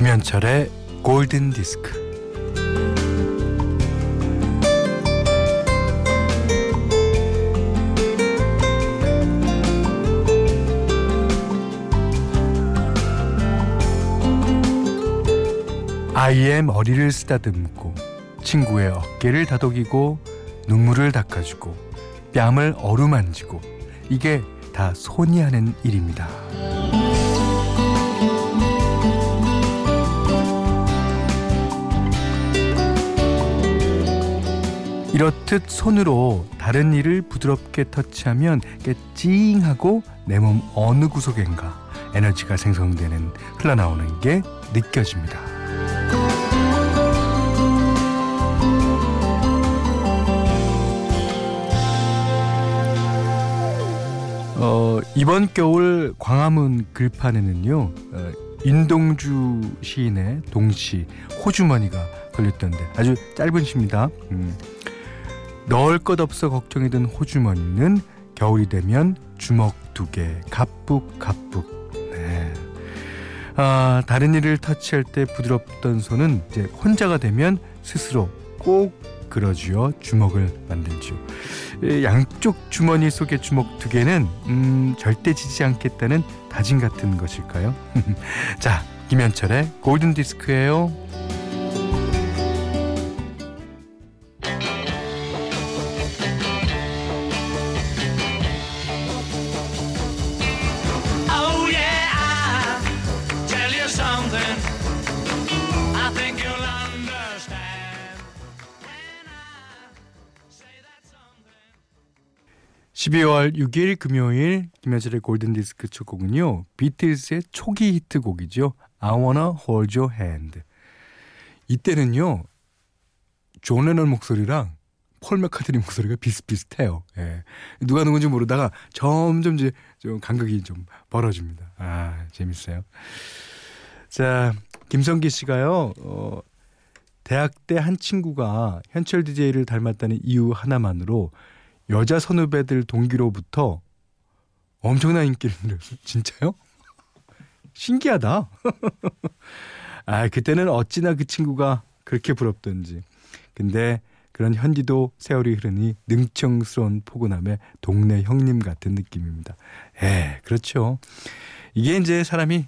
김현철의 골든 디스크. 아이의 머리를 쓰다듬고 친구의 어깨를 다독이고 눈물을 닦아주고 뺨을 어루만지고 이게 다 손이 하는 일입니다. 이렇듯 손으로 다른 일을 부드럽게 터치하면 찡하고 내 몸 어느 구석엔가 에너지가 생성되는 흘러나오는 게 느껴집니다. 어, 이번 겨울 광화문 글판에는요 어, 인동주 시인의 동시 호주머니가 걸렸던데 아주 짧은 시입니다. 음. 넣을 것 없어 걱정이 든 호주머니는 겨울이 되면 주먹 두개 가북 가북. 네. 아, 다른 일을 터치할 때 부드럽던 손은 이제 혼자가 되면 스스로 꼭 그러지요. 주먹을 만들죠. 양쪽 주머니 속의 주먹 두 개는 음, 절대 지지 않겠다는 다짐 같은 것일까요? 자, 김현철의 골든 디스크예요. 12월 6일 금요일 김현철의 골든디스크 첫 곡은요. 비틀스의 초기 히트곡이죠. I Wanna Hold Your Hand. 이때는요. 존 레넌 목소리랑 폴 맥카트니 목소리가 비슷비슷해요. 예. 누가 누군지 모르다가 점점 이제 좀 간극이 좀 벌어집니다. 아, 재밌어요. 자, 김성기 씨가요. 어, 대학 때 한 친구가 현철 DJ를 닮았다는 이유 하나만으로 여자 선후배들 동기로부터 엄청난 인기를 누렸어요. 진짜요? 신기하다. 아, 그때는 어찌나 그 친구가 그렇게 부럽던지. 근데 그런 현디도 세월이 흐르니 능청스러운 포근함의 동네 형님 같은 느낌입니다. 예, 그렇죠. 이게 이제 사람이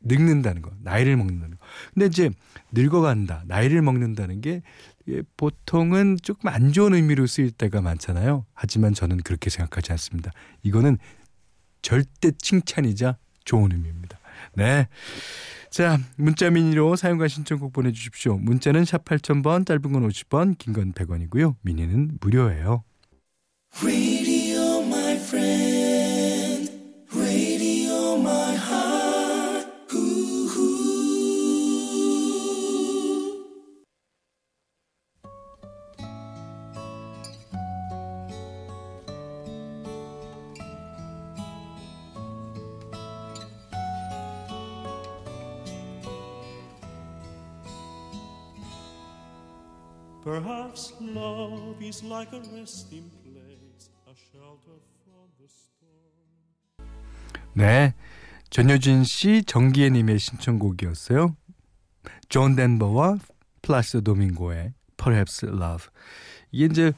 늙는다는 거, 나이를 먹는다는 거. 근데 이제 늙어간다, 나이를 먹는다는 게 보통은 조금 안 좋은 의미로 쓰일 때가 많잖아요. 하지만 저는 그렇게 생각하지 않습니다. 이거는 절대 칭찬이자 좋은 의미입니다. 네. 자, 문자 미니로 사용과 신청곡 보내주십시오. 문자는 샵 8000번, 짧은 건 50번, 긴건 100원이고요. 미니는 무료예요. Perhaps love is like a resting place, a shelter from the storm. 네. 전효진 씨, 정기혜 님의 신청곡이었어요. 존 덴버와 플라시도 도밍고의 Perhaps Love. 이게 이제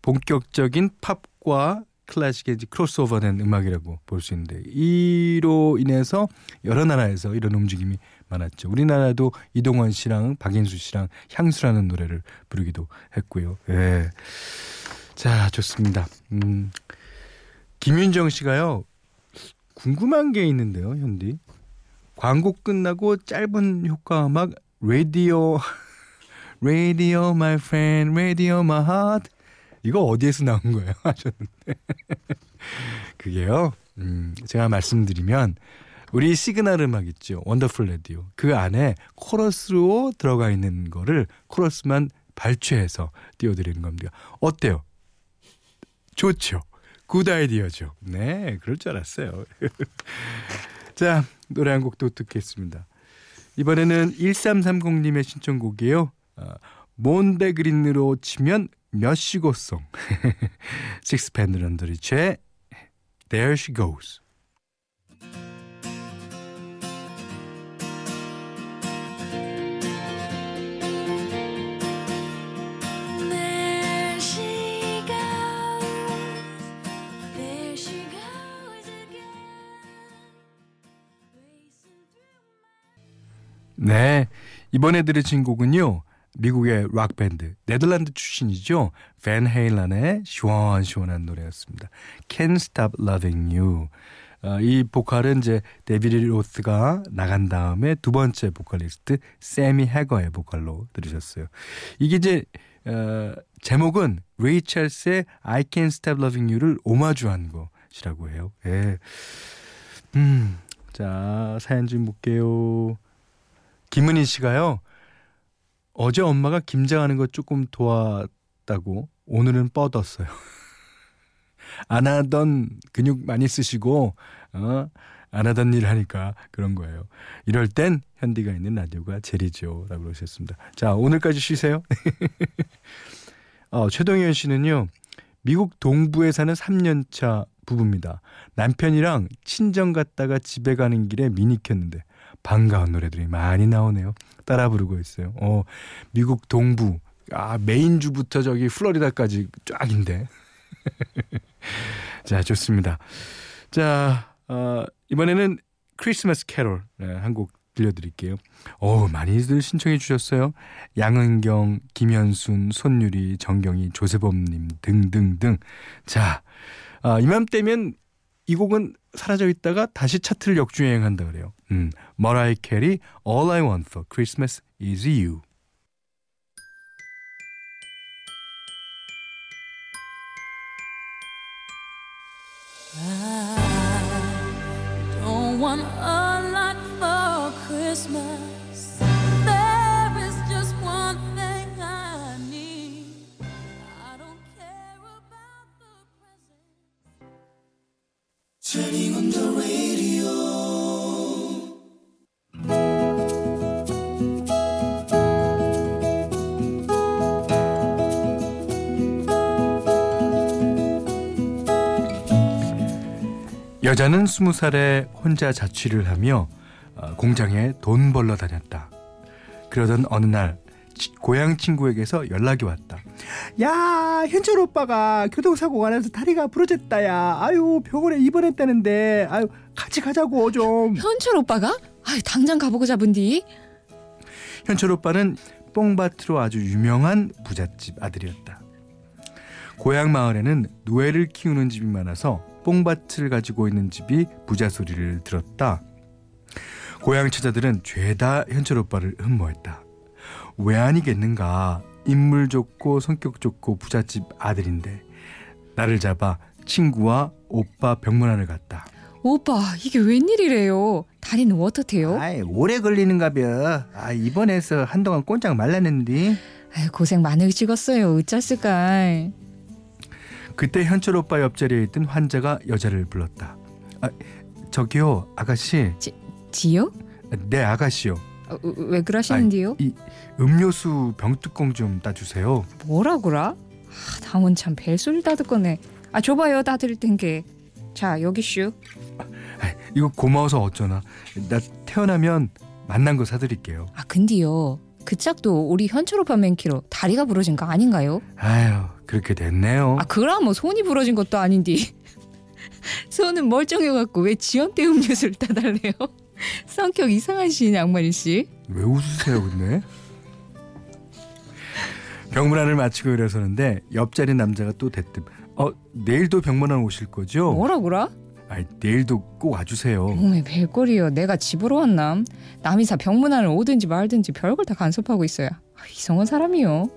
본격적인 팝과 클래식의 이제 크로스오버된 음악이라고 볼 수 있는데 이로 인해서 여러 나라에서 이런 움직임이 많았죠. 우리나라도 이동원 씨랑 박인수 씨랑 향수라는 노래를 부르기도 했고요. 예. 자, 좋습니다. 음. 김윤정 씨가요. 궁금한 게 있는데요, 현디. 광고 끝나고 짧은 효과 음악 radio radio my friend radio my heart 이거 어디에서 나온 거예요? 하셨는데. 그게요. 음, 제가 말씀드리면 우리 시그널 음악 있죠. Wonderful Radio. 그 안에 코러스로 들어가 있는 거를 코러스만 발췌해서 띄워드리는 겁니다. 어때요? 좋죠. Good idea죠. 네, 그럴 줄 알았어요. 자, 노래 한 곡도 듣겠습니다. 이번에는 1330님의 신청곡이에요. 어, mondegreen으로 치면 몇 시고 song 식스밴드 런더리의 There She Goes 네. 이번에 들으신 곡은요. 미국의 락 밴드 네덜란드 출신이죠. 밴 헤일런의 시원시원한 노래였습니다. Can't Stop Loving You. 어, 이 보컬은 이제 데비드 로스가 나간 다음에 두 번째 보컬리스트 새미 해거의 보컬로 들으셨어요. 이게 이제 어, 제목은 레이 찰스의 I Can't Stop Loving You를 오마주한 것이라고 해요. 예. 음, 자 사연 좀 볼게요. 김은희 씨가요. 어제 엄마가 김장하는 거 조금 도왔다고 오늘은 뻗었어요. 안 하던 근육 많이 쓰시고 어? 안 하던 일 하니까 그런 거예요. 이럴 땐 현디가 있는 라디오가 제일이죠. 라고 그러셨습니다. 자, 오늘까지 쉬세요. 어, 최동현 씨는요. 미국 동부에 사는 3년차 부부입니다. 남편이랑 친정 갔다가 집에 가는 길에 미니 켰는데 반가운 노래들이 많이 나오네요. 따라 부르고 있어요. 어, 미국 동부. 아, 메인주부터 저기 플로리다까지 쫙인데. 자, 좋습니다. 자, 어, 이번에는 크리스마스 캐롤 네, 한곡 들려드릴게요. 어 많이들 신청해 주셨어요. 양은경, 김현순, 손유리, 정경희, 조세범님 등등등. 자, 아, 이맘때면 이 곡은 사라져 있다가 다시 차트를 역주행한다 그래요. 음, 머라이 캐리 All I Want for Christmas is You. 여자는 스무 살에 혼자 자취를 하며 어, 공장에 돈 벌러 다녔다. 그러던 어느 날 고향 친구에게서 연락이 왔다. 야, 현철 오빠가 교통사고가 나서 다리가 부러졌다야. 아유, 병원에 입원했다는데. 아유, 같이 가자고 좀. 현철 오빠가? 아유, 당장 가보고 잡은디. 현철 오빠는 뽕밭으로 아주 유명한 부잣집 아들이었다. 고향 마을에는 노예를 키우는 집이 많아서 뽕밭을 가지고 있는 집이 부자 소리를 들었다. 고향 처자들은 죄다 현철 오빠를 흠모했다. 왜 아니겠는가? 인물 좋고 성격 좋고 부잣집 아들인데 나를 잡아 친구와 오빠 병문안을 갔다. 오빠 이게 웬일이래요? 다리는 어떻대요? 아이 오래 걸리는가벼. 아 입원해서 한동안 꼼짝 말랐는데. 아이 고생 많으시겠어요. 어쩌을까. 그때 현철 오빠 옆자리에 있던 환자가 여자를 불렀다. 아, 저기요, 아가씨. 지, 지요? 네, 아가씨요. 어, 왜 그러시는데요? 아, 이 음료수 병뚜껑 좀 따주세요. 뭐라고라? 아, 당원 참 벨소리 따듣거네. 아, 줘봐요, 따드릴 텐게. 자, 여기 슈. 아, 이거 고마워서 어쩌나. 나 태어나면 만난 거 사드릴게요. 아, 근데요. 그 짝도 우리 현철 오빠 맨키로 다리가 부러진 거 아닌가요? 아유, 그렇게 됐네요. 아 그럼 뭐 손이 부러진 것도 아닌디. 손은 멀쩡해갖고 왜 지연대 음료수를 따달래요? 성격 이상하신 양말이 씨. 왜 웃으세요, 근데? 병문안을 마치고 일어서는데 옆자리 남자가 또 대뜸 어 내일도 병문안 오실 거죠? 뭐라고라? 아 내일도 꼭 와주세요. 몸에 별꼴이요. 내가 집으로 왔남. 남이사 병문안을 오든지 말든지 별걸 다 간섭하고 있어야. 아, 이성한 사람이요.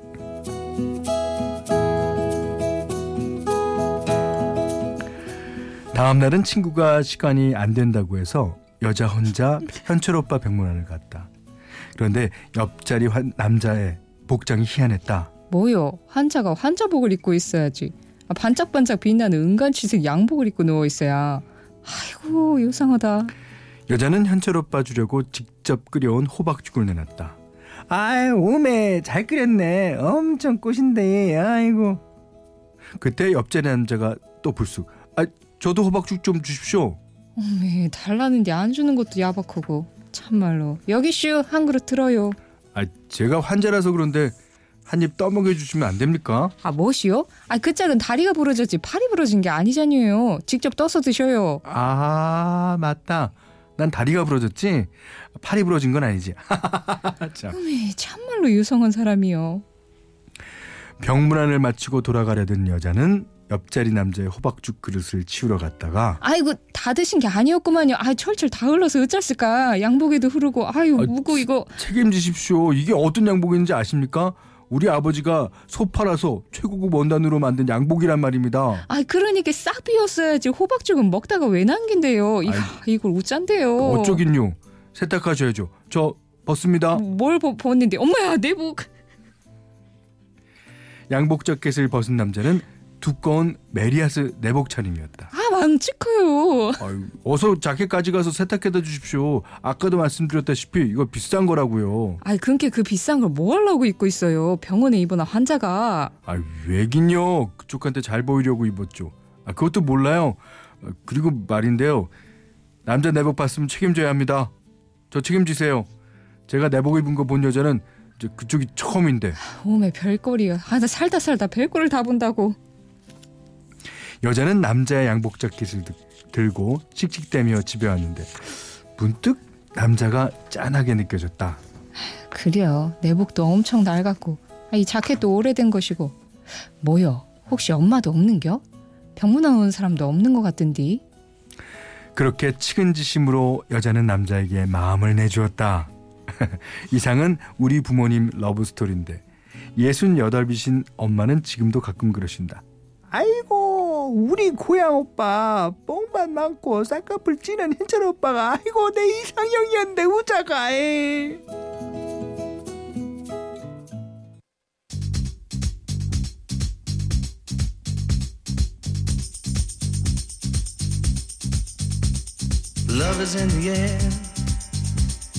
다음 날은 친구가 시간이 안 된다고 해서 여자 혼자 현철 오빠 병문안을 갔다. 그런데 옆자리 환, 남자의 복장이 희한했다. 뭐요? 환자가 환자복을 입고 있어야지. 아, 반짝반짝 빛나는 은간치색 양복을 입고 누워 있어야. 아이고 요상하다. 여자는 현철 오빠 주려고 직접 끓여온 호박죽을 내놨다. 아유 오메 잘 끓였네. 엄청 꽃인데 아이고. 그때 옆자리 남자가 또 불쑥 아 저도 호박죽 좀 주십시오. 어메 달라는데 안 주는 것도 야박하고 참말로 여기 슈 한 그릇 들어요. 아 제가 환자라서 그런데 한 입 떠먹여 주시면 안 됩니까? 아 뭐시요? 아그 짝은 다리가 부러졌지 팔이 부러진 게 아니잖아요. 직접 떠서 드셔요. 아 맞다. 난 다리가 부러졌지 팔이 부러진 건 아니지. 참. 어메, 참말로 유성한 사람이요. 병문안을 마치고 돌아가려던 여자는 옆자리 남자의 호박죽 그릇을 치우러 갔다가 아이고 다 드신 게 아니었구만요. 아 철철 다 흘러서 어쩔을까 양복에도 흐르고 아유 아, 무고 이거 책임지십시오. 이게 어떤 양복인지 아십니까? 우리 아버지가 소 팔아서 최고급 원단으로 만든 양복이란 말입니다. 아, 그러니까 싹 비웠어야지. 호박죽은 먹다가 왜 남긴대요? 이야, 이걸 어쩐대요? 어쩌긴요. 세탁하셔야죠. 저 벗습니다. 뭘 벗, 벗는데? 엄마야, 내복. 양복 자켓을 벗은 남자는 두꺼운 메리아스 내복 차림이었다. 아. 아유, 어서 자켓까지 가서 세탁해다 주십시오. 아까도 말씀드렸다시피 이거 비싼 거라고요. 아 그렇게 그 비싼 걸 뭐 하려고 입고 있어요? 병원에 입원한 환자가. 아 왜긴요. 그쪽한테 잘 보이려고 입었죠. 아 그것도 몰라요. 아, 그리고 말인데요. 남자 내복 봤으면 책임져야 합니다. 저 책임지세요. 제가 내복 입은 거 본 여자는 그쪽이 처음인데. 오메 별거리야. 아 나 살다 살다 별거를 다 본다고. 여자는 남자의 양복 자켓을 들고 씩씩대며 집에 왔는데 문득 남자가 짠하게 느껴졌다. 그래요. 내복도 엄청 낡았고 아, 이 자켓도 오래된 것이고 뭐여 혹시 엄마도 없는겨? 병문안 온 사람도 없는 것 같던디. 그렇게 측은지심으로 여자는 남자에게 마음을 내주었다. 이상은 우리 부모님 love story인데 예순 여덟이신 엄마는 지금도 가끔 그러신다. 아이고 우리 고향 오빠 뽕만 많고 쌍꺼풀 찌는 현철 오빠가 아이고 내 이상형이었는데 우자가 에. Love is in the air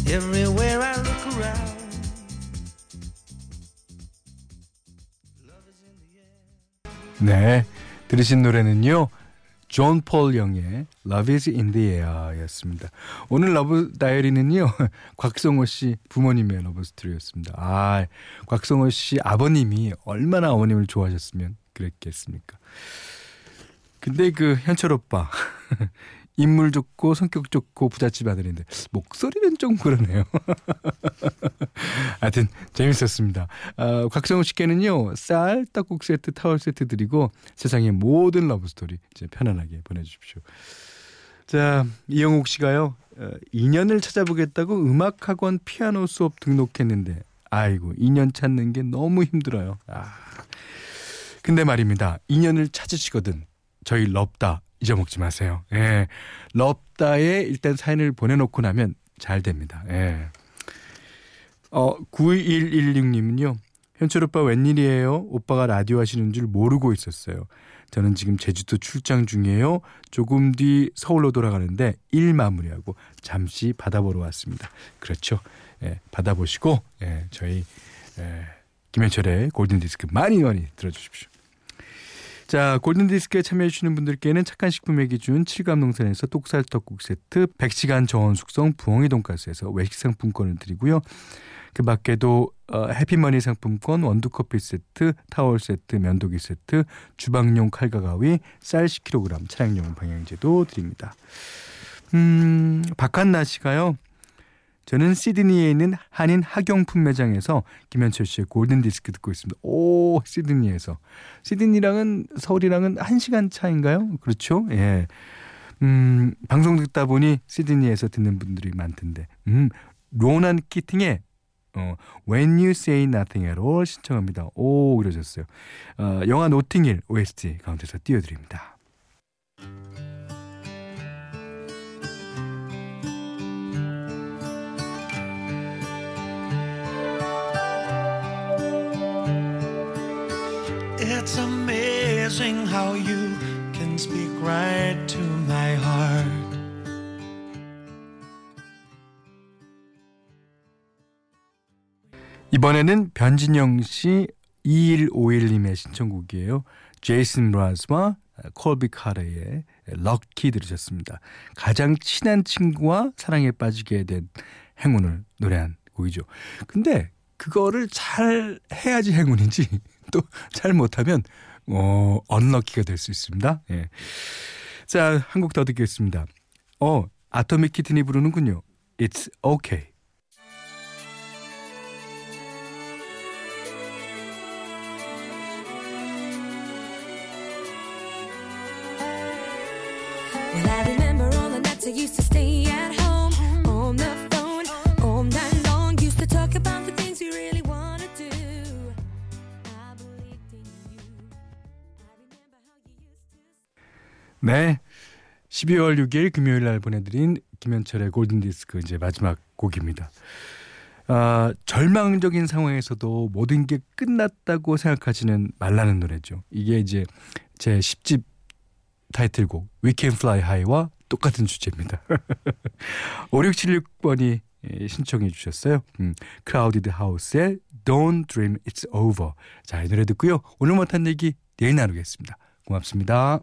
everywhere I look around. 네, 들으신 노래는요. 존 폴 영의 Love is in the air 였습니다. 오늘 Love Diary는요. 곽성호 씨 부모님의 love story였습니다. 아, 곽성호 씨 아버님이 얼마나 어머님을 좋아하셨으면 그랬겠습니까. 근데 그 현철 오빠 인물 좋고 성격 좋고 부잣집 아들인데 목소리는 좀 그러네요. 하여튼 재밌었습니다. 어, 곽성우 씨께는요 쌀, 떡국 세트, 타월 세트 드리고 세상의 모든 love story 이제 편안하게 보내주십시오. 자 이영옥 씨가요 어, 인연을 찾아보겠다고 음악학원 피아노 수업 등록했는데 아이고 인연 찾는 게 너무 힘들어요. 아 근데 말입니다 인연을 찾으시거든 저희 럽다 잊어먹지 마세요. 예. 럽다에 일단 사연을 보내놓고 나면 잘 됩니다. 예. 어, 9116님은요. 현철 오빠 웬일이에요? 오빠가 라디오 하시는 줄 모르고 있었어요. 저는 지금 제주도 출장 중이에요. 조금 뒤 서울로 돌아가는데 일 마무리하고 잠시 바다 보러 왔습니다. 그렇죠. 예, 바다 보시고 예, 저희 예, 김현철의 골든 디스크 많이 많이 들어주십시오. 자, 골든디스크에 참여해주시는 분들께는 착한 식품의 기준 7감농산에서 똑살떡국 세트, 100시간 저온 숙성 부엉이 돈가스에서 외식 상품권을 드리고요. 그 밖에도 어, 해피머니 상품권, 원두커피 세트, 타월 세트, 면도기 세트, 주방용 칼과 가위, 쌀 10kg, 차량용 방향제도 드립니다. 음, 박한나 씨가요. 저는 시드니에 있는 한인 학용품 매장에서 김현철 씨의 골든 디스크 듣고 있습니다. 오, 시드니에서. 시드니랑은 서울이랑은 1시간 차인가요? 그렇죠? 예. 음, 방송 듣다 보니 시드니에서 듣는 분들이 많던데. 음, 로난 키팅의 어, When You Say Nothing at All 신청합니다. 오, 그러셨어요. 어, 영화 노팅힐 OST 가운데서 띄워드립니다. Amazing how you can speak right to my heart. 이번에는 변진영 씨 2151님의 신청곡이에요. 제이슨 브라스와 콜비 카레의 럭키 들으셨습니다. 가장 친한 친구와 사랑에 빠지게 된 행운을 노래한 곡이죠. 근데 그거를 잘 해야지 행운인지 또 잘 못하면 어 언럭키가 될 수 있습니다. 예. 자, 한 곡 더 듣겠습니다. 어, 아토믹 키튼이 부르는군요. It's okay. 네. 12월 6일 금요일 날 보내드린 김현철의 골든디스크 이제 마지막 곡입니다. 아, 절망적인 상황에서도 모든 게 끝났다고 생각하지는 말라는 노래죠. 이게 이제 제 10집 타이틀곡 We Can Fly High와 똑같은 주제입니다. 5676번이 신청해 주셨어요. 음, Crowded House의 Don't Dream It's Over. 자, 이 노래 듣고요. 오늘 못한 얘기 내일 나누겠습니다. 고맙습니다.